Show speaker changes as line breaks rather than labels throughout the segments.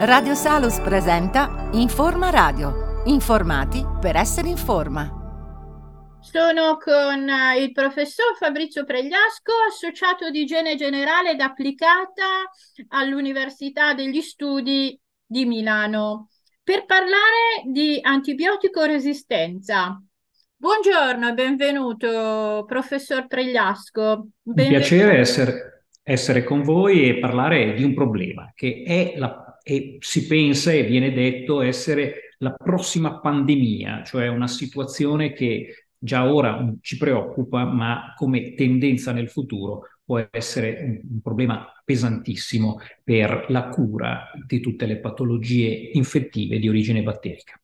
Radio Salus presenta Informa Radio. Informati per essere in forma.
Sono con eh, il professor Fabrizio Pregliasco, associato di igiene generale ed applicata all'Università degli Studi di Milano, per parlare di antibiotico resistenza. Buongiorno e benvenuto, professor Pregliasco.
Benvenuto. Un piacere essere, essere con voi e parlare di un problema che è la e si pensa e viene detto essere la prossima pandemia, cioè una situazione che già ora ci preoccupa, ma come tendenza nel futuro può essere un, problema pesantissimo per la cura di tutte le patologie infettive di origine batterica.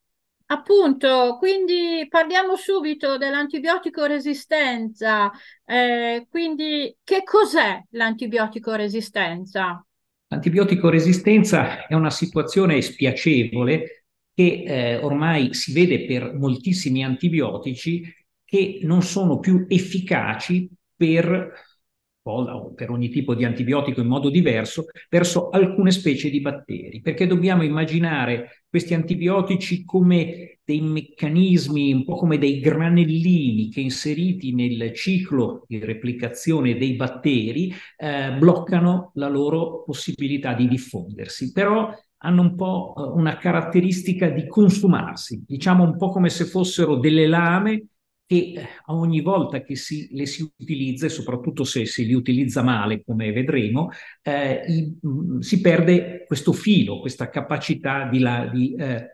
Appunto, quindi parliamo subito dell'antibiotico resistenza. Eh, quindi, che cos'è l'antibiotico resistenza?
L'antibiotico resistenza è una situazione spiacevole che eh, ormai si vede per moltissimi antibiotici che non sono più efficaci per per ogni tipo di antibiotico in modo diverso, verso alcune specie di batteri, perché dobbiamo immaginare questi antibiotici come dei meccanismi, un po' come dei granellini che inseriti nel ciclo di replicazione dei batteri eh, bloccano la loro possibilità di diffondersi. Però hanno un po' eh, una caratteristica di consumarsi, diciamo un po' come se fossero delle lame che eh, ogni volta che si, le si utilizza, e soprattutto se si li utilizza male, come vedremo, eh, i, mm, si perde questo filo, questa capacità di, la, di eh,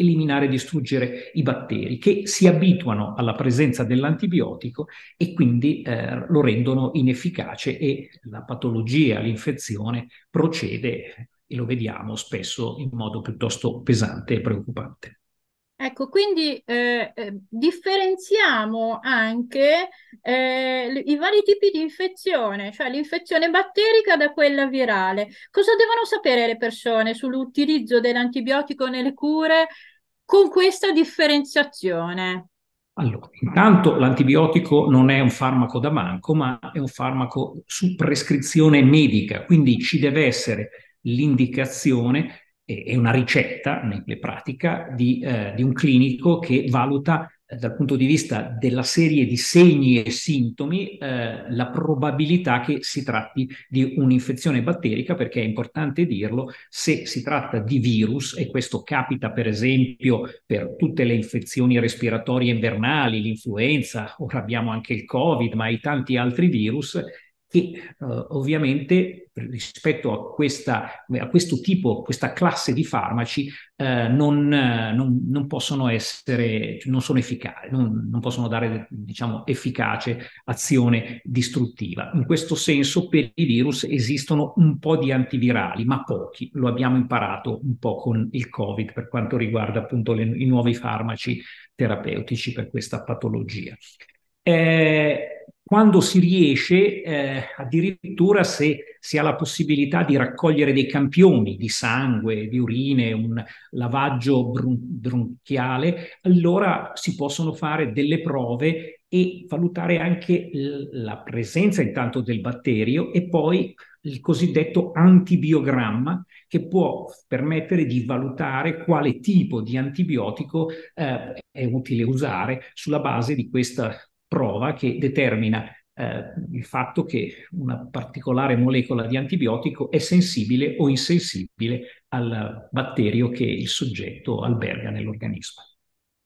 eliminare e distruggere i batteri che si abituano alla presenza dell'antibiotico e quindi eh, lo rendono inefficace e la patologia, l'infezione procede e lo vediamo spesso in modo piuttosto pesante e preoccupante.
Ecco, quindi eh, eh, differenziamo anche eh, i vari tipi di infezione, cioè l'infezione batterica da quella virale. Cosa devono sapere le persone sull'utilizzo dell'antibiotico nelle cure con questa differenziazione?
Allora, intanto l'antibiotico non è un farmaco da banco, ma è un farmaco su prescrizione medica, quindi ci deve essere l'indicazione è una ricetta nelle pratica di, eh, di, un clinico che valuta eh, dal punto di vista della serie di segni e sintomi eh, la probabilità che si tratti di un'infezione batterica, perché è importante dirlo, se si tratta di virus, e questo capita per esempio per tutte le infezioni respiratorie invernali, l'influenza, ora abbiamo anche il Covid, ma i tanti altri virus, che eh, ovviamente rispetto a, questa, a, questo tipo, questa classe di farmaci eh, non, non, non, possono essere, non sono efficaci, non, non, possono dare diciamo efficace azione distruttiva. In questo senso per i virus esistono un po' di antivirali, ma pochi, lo abbiamo imparato un po' con il Covid per quanto riguarda appunto le, i nuovi farmaci terapeutici per questa patologia. Eh, quando si riesce, eh, addirittura se si ha la possibilità di raccogliere dei campioni di sangue, di urine, un lavaggio bron- bronchiale, allora si possono fare delle prove e valutare anche l- la presenza intanto del batterio e poi il cosiddetto antibiogramma che può permettere di valutare quale tipo di antibiotico eh, è utile usare sulla base di questa prova che determina eh, il fatto che una particolare molecola di antibiotico è sensibile o insensibile al batterio che il soggetto alberga nell'organismo.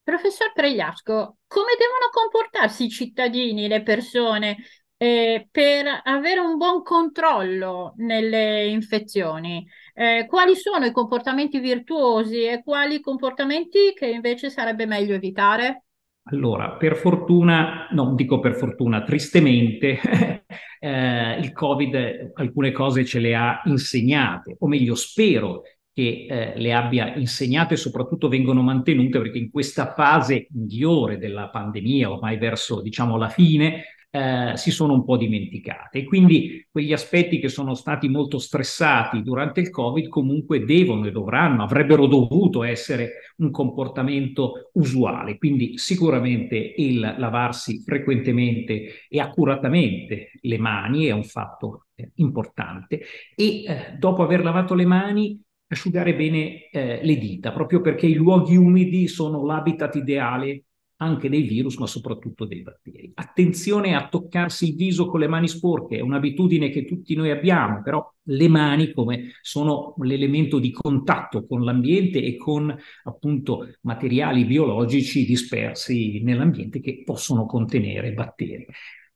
Professor Pregliasco, come devono comportarsi i cittadini, le persone, eh, per avere un buon controllo nelle infezioni? Eh, quali sono i comportamenti virtuosi e quali comportamenti che invece sarebbe meglio evitare?
Allora, per fortuna, non dico per fortuna, tristemente, eh, il Covid alcune cose ce le ha insegnate, o meglio, spero che eh, le abbia insegnate e soprattutto vengono mantenute perché in questa fase migliore della pandemia, ormai verso diciamo la fine, eh, si sono un po' dimenticate. E quindi quegli aspetti che sono stati molto stressati durante il Covid comunque devono e dovranno, avrebbero dovuto essere un comportamento usuale. Quindi sicuramente il lavarsi frequentemente e accuratamente le mani è un fatto eh, importante e eh, dopo aver lavato le mani asciugare bene eh, le dita, proprio perché i luoghi umidi sono l'habitat ideale anche dei virus, ma soprattutto dei batteri. Attenzione a toccarsi il viso con le mani sporche, è un'abitudine che tutti noi abbiamo, però le mani come sono l'elemento di contatto con l'ambiente e con appunto materiali biologici dispersi nell'ambiente che possono contenere batteri.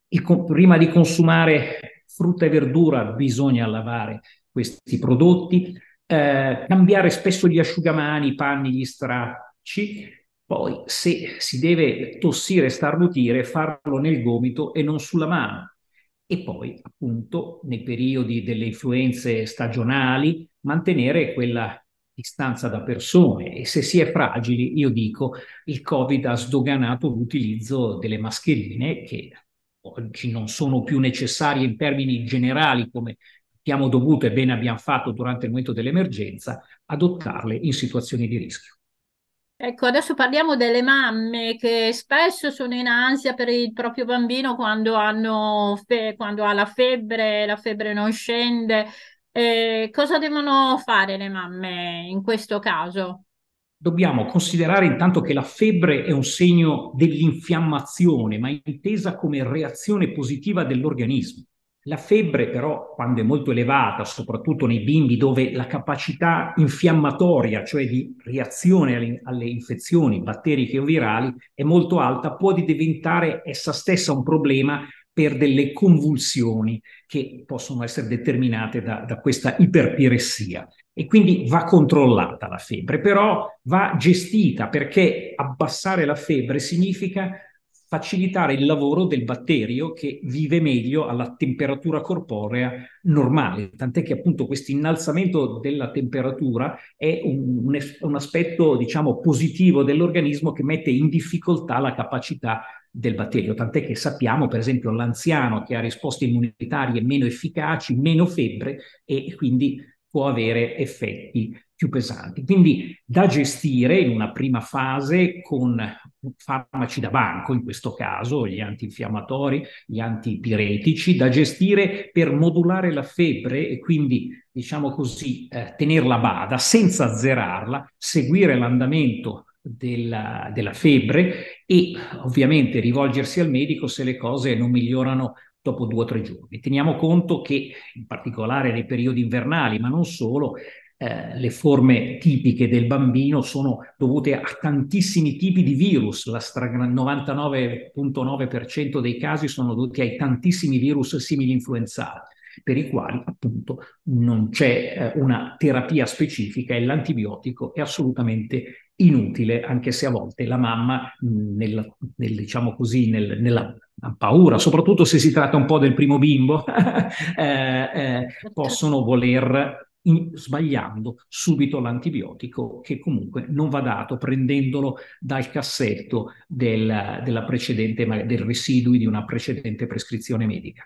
Il, prima di consumare frutta e verdura bisogna lavare questi prodotti, eh, cambiare spesso gli asciugamani, i panni, gli stracci, poi, se si deve tossire e starnutire, farlo nel gomito e non sulla mano. E poi, appunto, nei periodi delle influenze stagionali, mantenere quella distanza da persone. E se si è fragili, io dico, il Covid ha sdoganato l'utilizzo delle mascherine che oggi non sono più necessarie in termini generali come abbiamo dovuto e bene abbiamo fatto durante il momento dell'emergenza, adottarle in situazioni di rischio.
Ecco, adesso parliamo delle mamme che spesso sono in ansia per il proprio bambino quando, hanno fe- quando ha la febbre, la febbre non scende. Eh, cosa devono fare le mamme in questo caso?
Dobbiamo considerare intanto che la febbre è un segno dell'infiammazione, ma intesa come reazione positiva dell'organismo. La febbre però, quando è molto elevata, soprattutto nei bimbi dove la capacità infiammatoria, cioè di reazione alle, alle, infezioni batteriche o virali, è molto alta, può diventare essa stessa un problema per delle convulsioni che possono essere determinate da, da questa iperpiressia. E quindi va controllata la febbre, però va gestita perché abbassare la febbre significa facilitare il lavoro del batterio che vive meglio alla temperatura corporea normale, tant'è che appunto questo innalzamento della temperatura è un, un, aspetto diciamo positivo dell'organismo che mette in difficoltà la capacità del batterio, tant'è che sappiamo per esempio l'anziano che ha risposte immunitarie meno efficaci, meno febbre e quindi può avere effetti più pesanti. Quindi da gestire in una prima fase con farmaci da banco, in questo caso gli antinfiammatori, gli antipiretici, da gestire per modulare la febbre e quindi, diciamo così, eh, tenerla a bada senza azzerarla, seguire l'andamento della, della febbre e ovviamente rivolgersi al medico se le cose non migliorano dopo due o tre giorni. Teniamo conto che, in particolare nei periodi invernali, ma non solo, eh, le forme tipiche del bambino sono dovute a tantissimi tipi di virus, la stra- 99,9% dei casi sono dovuti ai tantissimi virus simili influenzali per i quali appunto non c'è eh, una terapia specifica e l'antibiotico è assolutamente inutile, anche se a volte la mamma, nel, nel, diciamo così, nel, nella paura, soprattutto se si tratta un po' del primo bimbo, eh, eh, possono voler in, sbagliando subito l'antibiotico che comunque non va dato prendendolo dal cassetto del, della precedente, del residui di una precedente prescrizione medica.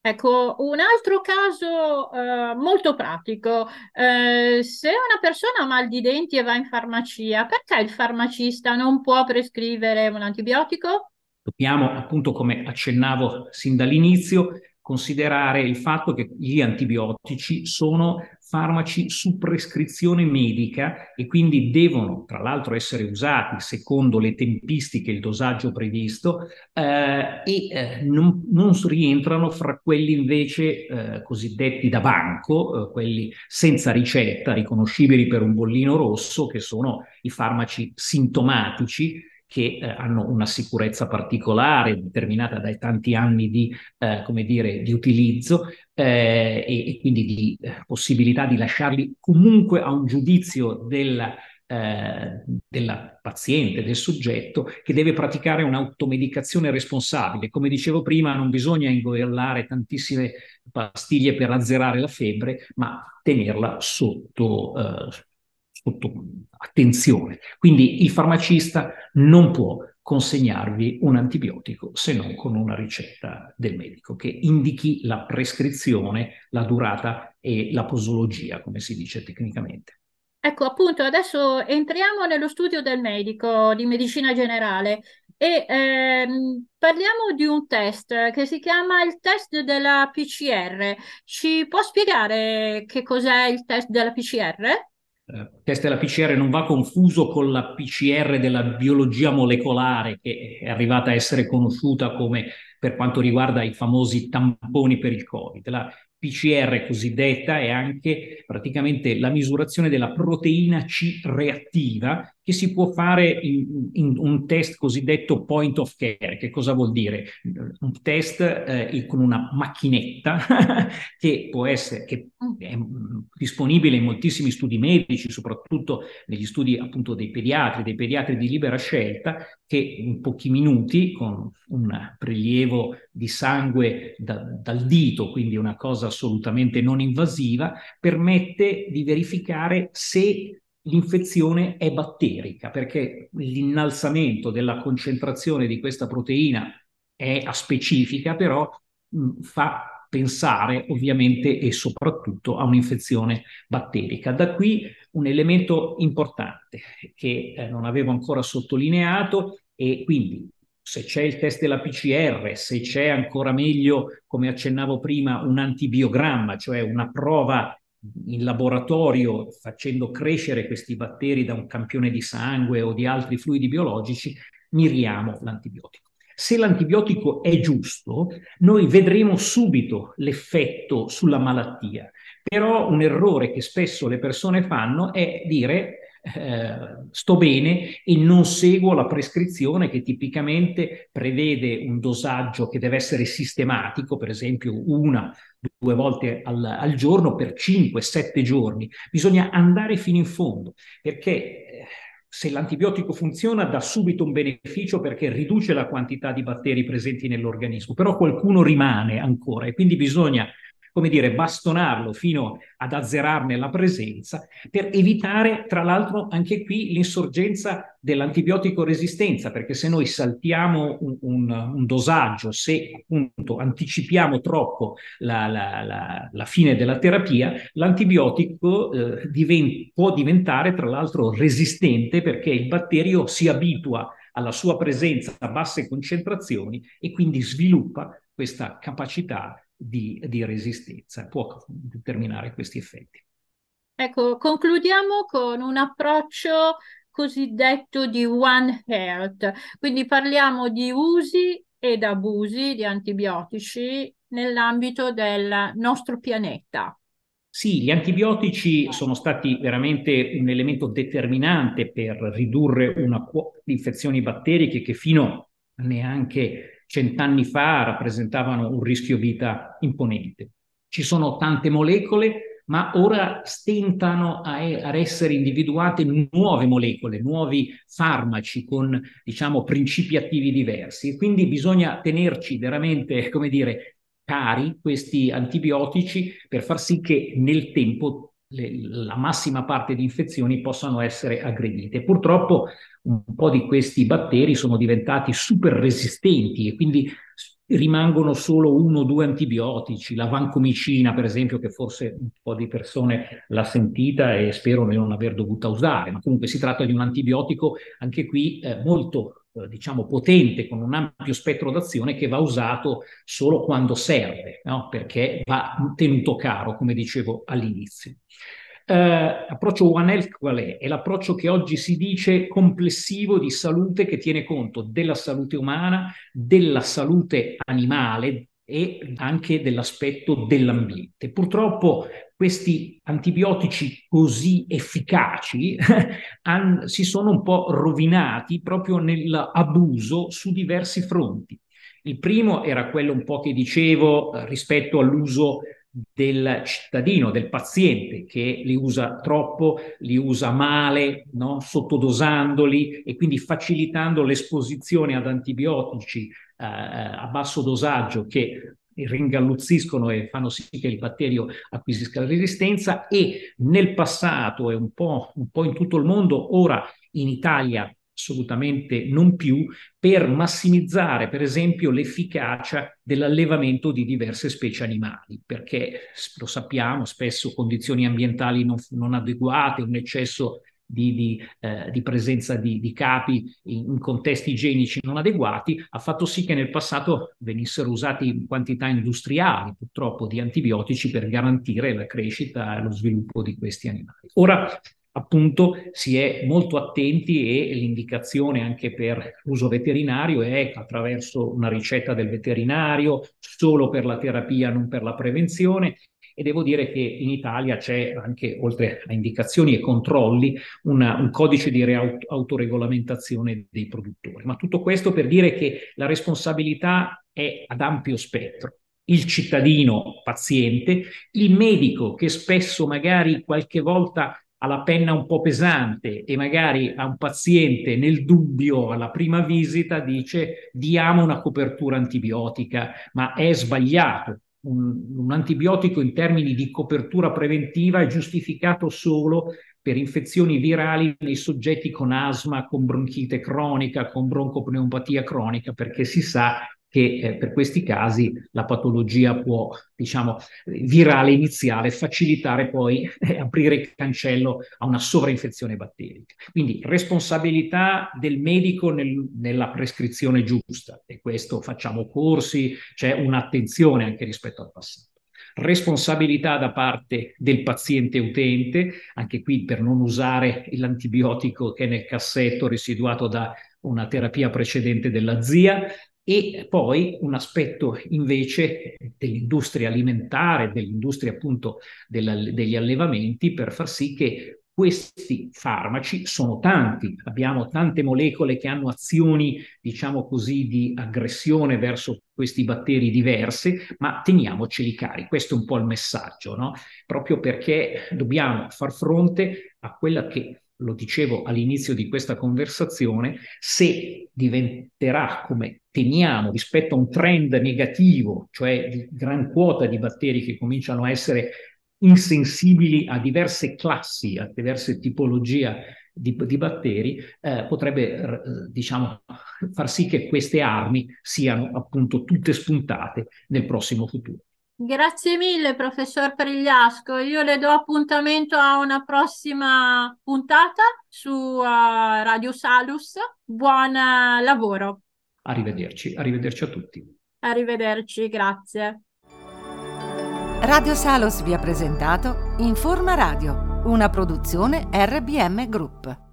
Ecco, un altro caso eh, molto pratico. Eh, se una persona ha mal di denti e va in farmacia, perché il farmacista non può prescrivere un antibiotico?
Dobbiamo, appunto, come accennavo sin dall'inizio, considerare il fatto che gli antibiotici sono farmaci su prescrizione medica e quindi devono tra l'altro essere usati secondo le tempistiche e il dosaggio previsto eh, e eh, non, non, rientrano fra quelli invece eh, cosiddetti da banco, eh, quelli senza ricetta, riconoscibili per un bollino rosso, che sono i farmaci sintomatici che eh, hanno una sicurezza particolare determinata dai tanti anni di, eh, come dire, di utilizzo eh, e, e, quindi di eh, possibilità di lasciarli comunque a un giudizio del, eh, della paziente, del soggetto, che deve praticare un'automedicazione responsabile. Come dicevo prima, non bisogna ingoiellare tantissime pastiglie per azzerare la febbre, ma tenerla sotto, eh, sotto attenzione. Quindi il farmacista non può consegnarvi un antibiotico se non con una ricetta del medico che indichi la prescrizione, la durata e la posologia, come si dice tecnicamente.
Ecco, appunto, adesso entriamo nello studio del medico di medicina generale e ehm, parliamo di un test che si chiama il test della PCR. Ci può spiegare che cos'è il test della PCR?
Eh, test della PCR non va confuso con la PCR della biologia molecolare che è arrivata a essere conosciuta come per quanto riguarda i famosi tamponi per il Covid. La PCR cosiddetta è anche praticamente la misurazione della proteina C reattiva che si può fare in, in un test cosiddetto point of care. Che cosa vuol dire? Un test eh, con una macchinetta che può essere che è disponibile in moltissimi studi medici, soprattutto negli studi appunto dei pediatri, dei pediatri di libera scelta, che in pochi minuti con un prelievo di sangue da, dal dito, quindi una cosa assolutamente non invasiva, permette di verificare se l'infezione è batterica, perché l'innalzamento della concentrazione di questa proteina è a specifica, però mh, fa pensare ovviamente e soprattutto a un'infezione batterica. Da qui un elemento importante che eh, non avevo ancora sottolineato e quindi se c'è il test della PCR, se c'è ancora meglio, come accennavo prima, un antibiogramma, cioè una prova in laboratorio facendo crescere questi batteri da un campione di sangue o di altri fluidi biologici, miriamo l'antibiotico. Se l'antibiotico è giusto, noi vedremo subito l'effetto sulla malattia. Però un errore che spesso le persone fanno è dire eh, sto bene e non seguo la prescrizione che tipicamente prevede un dosaggio che deve essere sistematico, per esempio una, due volte al, al giorno per 5-7 giorni. Bisogna andare fino in fondo perché eh, se l'antibiotico funziona dà subito un beneficio perché riduce la quantità di batteri presenti nell'organismo, però qualcuno rimane ancora e quindi bisogna come dire, bastonarlo fino ad azzerarne la presenza, per evitare, tra l'altro, anche qui l'insorgenza dell'antibiotico resistenza, perché se noi saltiamo un, un, un dosaggio, se appunto anticipiamo troppo la, la, la, la fine della terapia, l'antibiotico eh, divent- può diventare, tra l'altro, resistente perché il batterio si abitua alla sua presenza a basse concentrazioni e quindi sviluppa questa capacità di, di resistenza, può determinare questi effetti.
Ecco, concludiamo con un approccio cosiddetto di One Health, quindi parliamo di usi ed abusi di antibiotici nell'ambito del nostro pianeta.
Sì, gli antibiotici sono stati veramente un elemento determinante per ridurre una quota di infezioni batteriche che fino a neanche cent'anni fa rappresentavano un rischio vita imponente. Ci sono tante molecole, ma ora stentano a, a, essere individuate nuove molecole, nuovi farmaci con, diciamo, principi attivi diversi. quindi bisogna tenerci veramente, come dire, cari questi antibiotici per far sì che nel tempo le, la massima parte di infezioni possano essere aggredite. Purtroppo un po' di questi batteri sono diventati super resistenti e quindi rimangono solo uno o due antibiotici, la vancomicina per esempio, che forse un po' di persone l'ha sentita e spero di non aver dovuta usare, ma comunque si tratta di un antibiotico anche qui eh, molto eh, diciamo potente, con un ampio spettro d'azione che va usato solo quando serve, no? perché va tenuto caro, come dicevo all'inizio. Uh, approccio One Health qual è? È l'approccio che oggi si dice complessivo di salute che tiene conto della salute umana, della salute animale e anche dell'aspetto dell'ambiente. Purtroppo questi antibiotici così efficaci han, si sono un po' rovinati proprio nell'abuso su diversi fronti. Il primo era quello un po' che dicevo eh, rispetto all'uso del cittadino, del paziente che li usa troppo, li usa male, no? sottodosandoli e quindi facilitando l'esposizione ad antibiotici eh, a basso dosaggio che ringalluzziscono e fanno sì che il batterio acquisisca resistenza e nel passato e un po', un po' in tutto il mondo, ora in Italia assolutamente non più, per massimizzare per esempio l'efficacia dell'allevamento di diverse specie animali, perché lo sappiamo, spesso condizioni ambientali non, non adeguate, un eccesso di, di, eh, di, presenza di, di capi in, in, contesti igienici non adeguati ha fatto sì che nel passato venissero usati in quantità industriali purtroppo di antibiotici per garantire la crescita e lo sviluppo di questi animali. Ora appunto si è molto attenti e l'indicazione anche per l'uso veterinario è attraverso una ricetta del veterinario solo per la terapia, non per la prevenzione. E devo dire che in Italia c'è anche, oltre a indicazioni e controlli, una, un codice di autoregolamentazione dei produttori. Ma tutto questo per dire che la responsabilità è ad ampio spettro il cittadino paziente, il medico che spesso magari qualche volta ha la penna un po' pesante e magari a un paziente nel dubbio alla prima visita dice diamo una copertura antibiotica, ma è sbagliato. Un, un antibiotico in termini di copertura preventiva è giustificato solo per infezioni virali nei soggetti con asma, con bronchite cronica, con broncopneumopatia cronica, perché si sa che eh, per questi casi la patologia può, diciamo, virale iniziale facilitare poi eh, aprire il cancello a una sovrainfezione batterica. Quindi responsabilità del medico nel, nella prescrizione giusta e questo facciamo corsi, c'è un'attenzione anche rispetto al passato responsabilità da parte del paziente utente, anche qui per non usare l'antibiotico che è nel cassetto residuato da una terapia precedente della zia, e poi un aspetto invece dell'industria alimentare, dell'industria appunto della, degli allevamenti per far sì che questi farmaci sono tanti, abbiamo tante molecole che hanno azioni, diciamo così, di aggressione verso questi batteri diverse, ma teniamoceli cari. Questo è un po' il messaggio, no? Proprio perché dobbiamo far fronte a quella che lo dicevo all'inizio di questa conversazione, se diventerà come teniamo rispetto a un trend negativo, cioè di gran quota di batteri che cominciano a essere insensibili a diverse classi, a diverse tipologie di, di batteri, eh, potrebbe eh, diciamo, far sì che queste armi siano appunto tutte spuntate nel prossimo futuro.
Grazie mille, professor Perigliasco. Io le do appuntamento a una prossima puntata su uh, Radio Salus. Buon uh, lavoro.
Arrivederci, arrivederci a tutti.
Arrivederci, grazie.
Radio Salus vi ha presentato Informa Radio, una produzione RBM Group.